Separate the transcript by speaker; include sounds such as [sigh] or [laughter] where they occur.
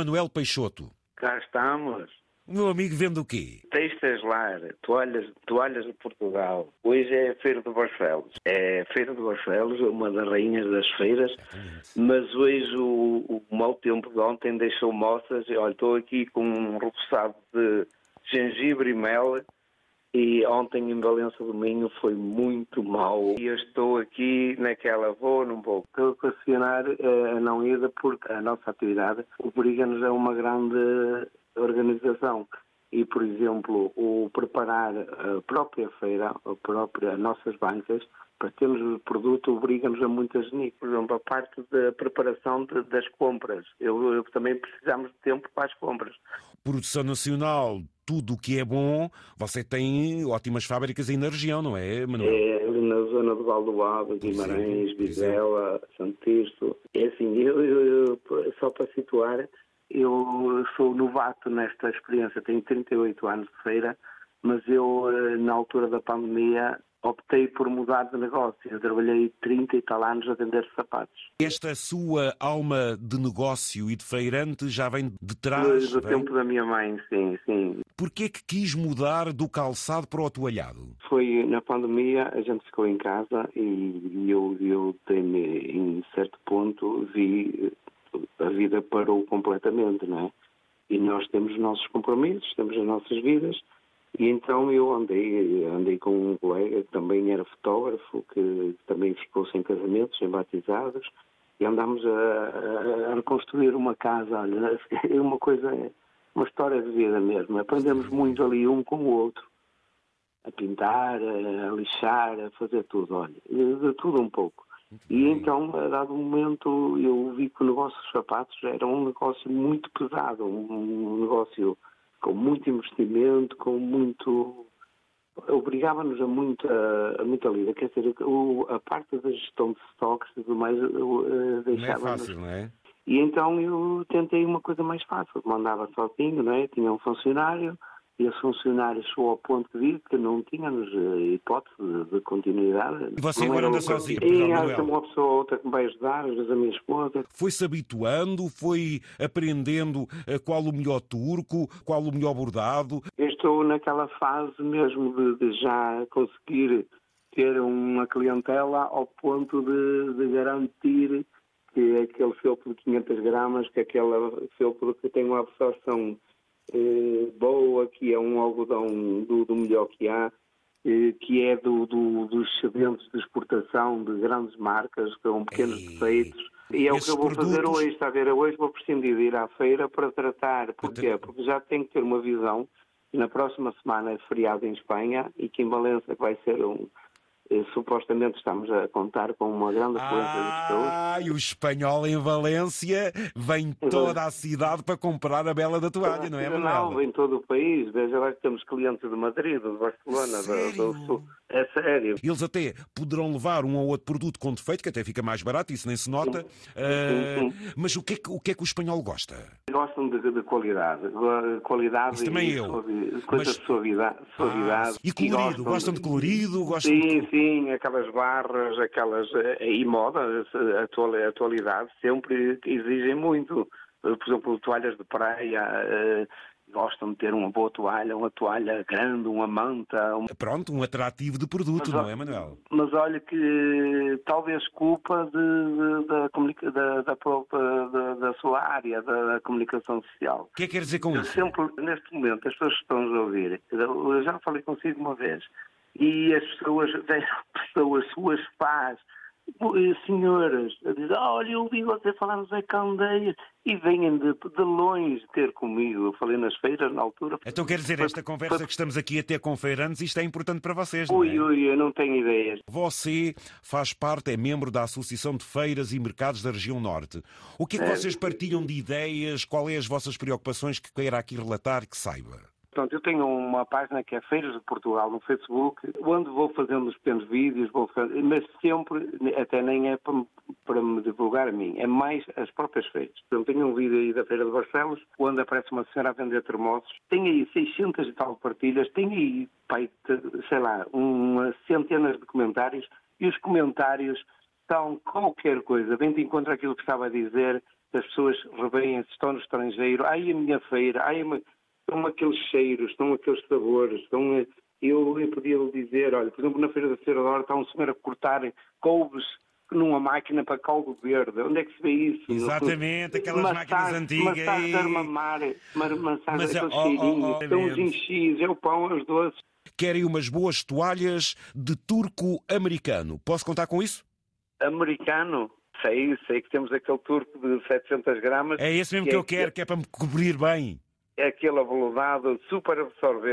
Speaker 1: Manuel Peixoto.
Speaker 2: Cá estamos.
Speaker 1: O meu amigo vende o quê?
Speaker 2: Textas Lar, toalhas, toalhas de Portugal. Hoje é a Feira de Barcelos. É a Feira de Barcelos, uma das rainhas das feiras, mas hoje o, o mau tempo de ontem deixou moças. Olha, estou aqui com um repousado de gengibre e mel e ontem em Valença do Minho foi muito mau. E eu estou aqui naquela, vou, não vou. Estou a questionar eh, a não ida porque a nossa atividade obriga-nos a uma grande organização. E, por exemplo, o preparar a própria feira, a própria, as nossas bancas, para termos o produto obriga-nos a muitas níveis. Por exemplo, a parte da preparação de, das compras. Eu, eu, também precisamos de tempo para as compras.
Speaker 1: Produção nacional, tudo o que é bom, você tem ótimas fábricas aí na região, não é, Manuel?
Speaker 2: É, na zona do Valdoado, Guimarães, Vizela, Santo Tirso. É assim, eu, eu, eu, só para situar, eu sou novato nesta experiência, tenho 38 anos de feira, mas eu, eh, na altura da pandemia, optei por mudar de negócio. Eu trabalhei 30 e tal anos a vender sapatos.
Speaker 1: Esta sua alma de negócio e de feirante já vem de trás?
Speaker 2: Do, do tempo da minha mãe, sim, sim.
Speaker 1: Porquê que quis mudar do calçado para o toalhado?
Speaker 2: Foi na pandemia, a gente ficou em casa e eu, eu em certo ponto, vi a vida parou completamente, não é? E nós temos os nossos compromissos, temos as nossas vidas, e então eu andei, andei com um colega que também era fotógrafo, que também ficou sem casamentos, sem batizados, e andámos a, a, a reconstruir uma casa, olha, [laughs] é uma coisa, uma história de vida mesmo. Aprendemos muito ali um com o outro, a pintar, a lixar, a fazer tudo, olha, de tudo um pouco. E então, a dado momento, eu vi que o negócio dos sapatos era um negócio muito pesado, um negócio com muito investimento, com muito. obrigava-nos a muita, a muita lida. Quer dizer, o, a parte da gestão de estoques e tudo mais deixava.
Speaker 1: Não é fácil, não é?
Speaker 2: E então eu tentei uma coisa mais fácil. Mandava sozinho, não é? Tinha um funcionário e esse funcionário chegou ao ponto de vir que não tínhamos eh, hipótese de continuidade.
Speaker 1: E você agora anda sozinho?
Speaker 2: E há uma pessoa ou outra que me vai ajudar, às vezes a minha esposa.
Speaker 1: Foi-se habituando, foi aprendendo eh, qual o melhor turco, qual o melhor bordado?
Speaker 2: Eu estou naquela fase mesmo de, de já conseguir ter uma clientela ao ponto de, de garantir que aquele feltro de 500 gramas, que aquele feltro que tem uma absorção eh, boa, que é um algodão do, do melhor que há, eh, que é do, do, dos excedentes de exportação de grandes marcas, com pequenos defeitos. E é o que eu vou
Speaker 1: produtos...
Speaker 2: fazer hoje, está a ver? Hoje vou prescindir de ir à feira para tratar. Porquê? Porque já tenho que ter uma visão. Na próxima semana é feriado em Espanha e que em Valença vai ser um, supostamente estamos a contar com uma grande afluência
Speaker 1: ah,
Speaker 2: de pessoas.
Speaker 1: Ah, e o espanhol em Valência vem toda a cidade para comprar a bela da toalha, não é, Manuel?
Speaker 2: Não, vem todo o país. Veja agora que temos clientes de Madrid, de Barcelona, do, do Sul. É sério.
Speaker 1: Eles até poderão levar um ou outro produto com defeito, que até fica mais barato, isso nem se nota.
Speaker 2: Sim.
Speaker 1: Uh, sim, mas o que, é que, o que é que o espanhol gosta?
Speaker 2: Gostam de, de qualidade. Qualidade
Speaker 1: isso também
Speaker 2: e
Speaker 1: eu.
Speaker 2: Suavidade, coisa de suavidade. suavidade.
Speaker 1: Ah, e colorido,
Speaker 2: e
Speaker 1: gostam, de colorido? Gostam
Speaker 2: sim,
Speaker 1: de...
Speaker 2: sim, aquelas barras, aquelas. Eh, e moda, a atualidade, sempre exigem muito. Por exemplo, toalhas de praia, eh, gostam de ter uma boa toalha, uma toalha grande, uma manta. Um...
Speaker 1: Pronto, um atrativo de produto,
Speaker 2: mas,
Speaker 1: não é, Manuel?
Speaker 2: Mas olha que talvez culpa de, de, da, da, da, própria, da, da, sua área, da, comunicação social.
Speaker 1: O que é que quer dizer com
Speaker 2: eu
Speaker 1: isso?
Speaker 2: Sempre, neste momento, as pessoas estão a ouvir, eu já falei consigo uma vez, e as pessoas, [laughs] pessoas, suas pais, senhoras a dizer, olha, eu ouvi você falar no Zé Candeias e vêm de, de longe ter comigo. Eu falei nas feiras na altura.
Speaker 1: Então quer dizer, esta conversa que estamos aqui a ter com feirantes, isto é importante para vocês, não é?
Speaker 2: Ui, ui, eu não tenho ideias.
Speaker 1: Você faz parte, é membro da Associação de Feiras e Mercados da Região Norte. O que é que
Speaker 2: É.
Speaker 1: vocês partilham de ideias? Qual é as vossas preocupações que queira aqui relatar que saiba?
Speaker 2: Portanto, eu tenho uma página que é Feiras de Portugal no Facebook, onde vou fazendo os pequenos vídeos, vou fazendo, mas sempre, até nem é para, para me divulgar a mim, é mais as próprias feiras. Eu tenho um vídeo aí da Feira de Barcelos, onde aparece uma senhora a vender termossos, tem aí 600 e tal partilhas, tem aí, sei lá, umas centenas de comentários, e os comentários são qualquer coisa, bem de encontro àquilo que estava a dizer, as pessoas revêem-se, estão no estrangeiro, ai a minha feira, ai a estão aqueles cheiros, estão aqueles sabores, estão... Eu, eu podia lhe dizer, olha, por exemplo, na Feira da Feira da Hora está um senhor a cortar couves numa máquina para caldo verde. Onde é que se vê isso?
Speaker 1: Exatamente, aquelas massagem, máquinas antigas.
Speaker 2: Massagem de armamar, massagem Mas, aqueles oh, cheirinhos. Oh, oh, Estão os enchidos, é o pão, as doces.
Speaker 1: Querem umas boas toalhas de turco americano. Posso contar com isso?
Speaker 2: Americano? Sei, sei que temos aquele turco de 700 gramas.
Speaker 1: É esse mesmo que, que eu é, quero, que é para me cobrir bem
Speaker 2: é aquele aveludado super absorvente.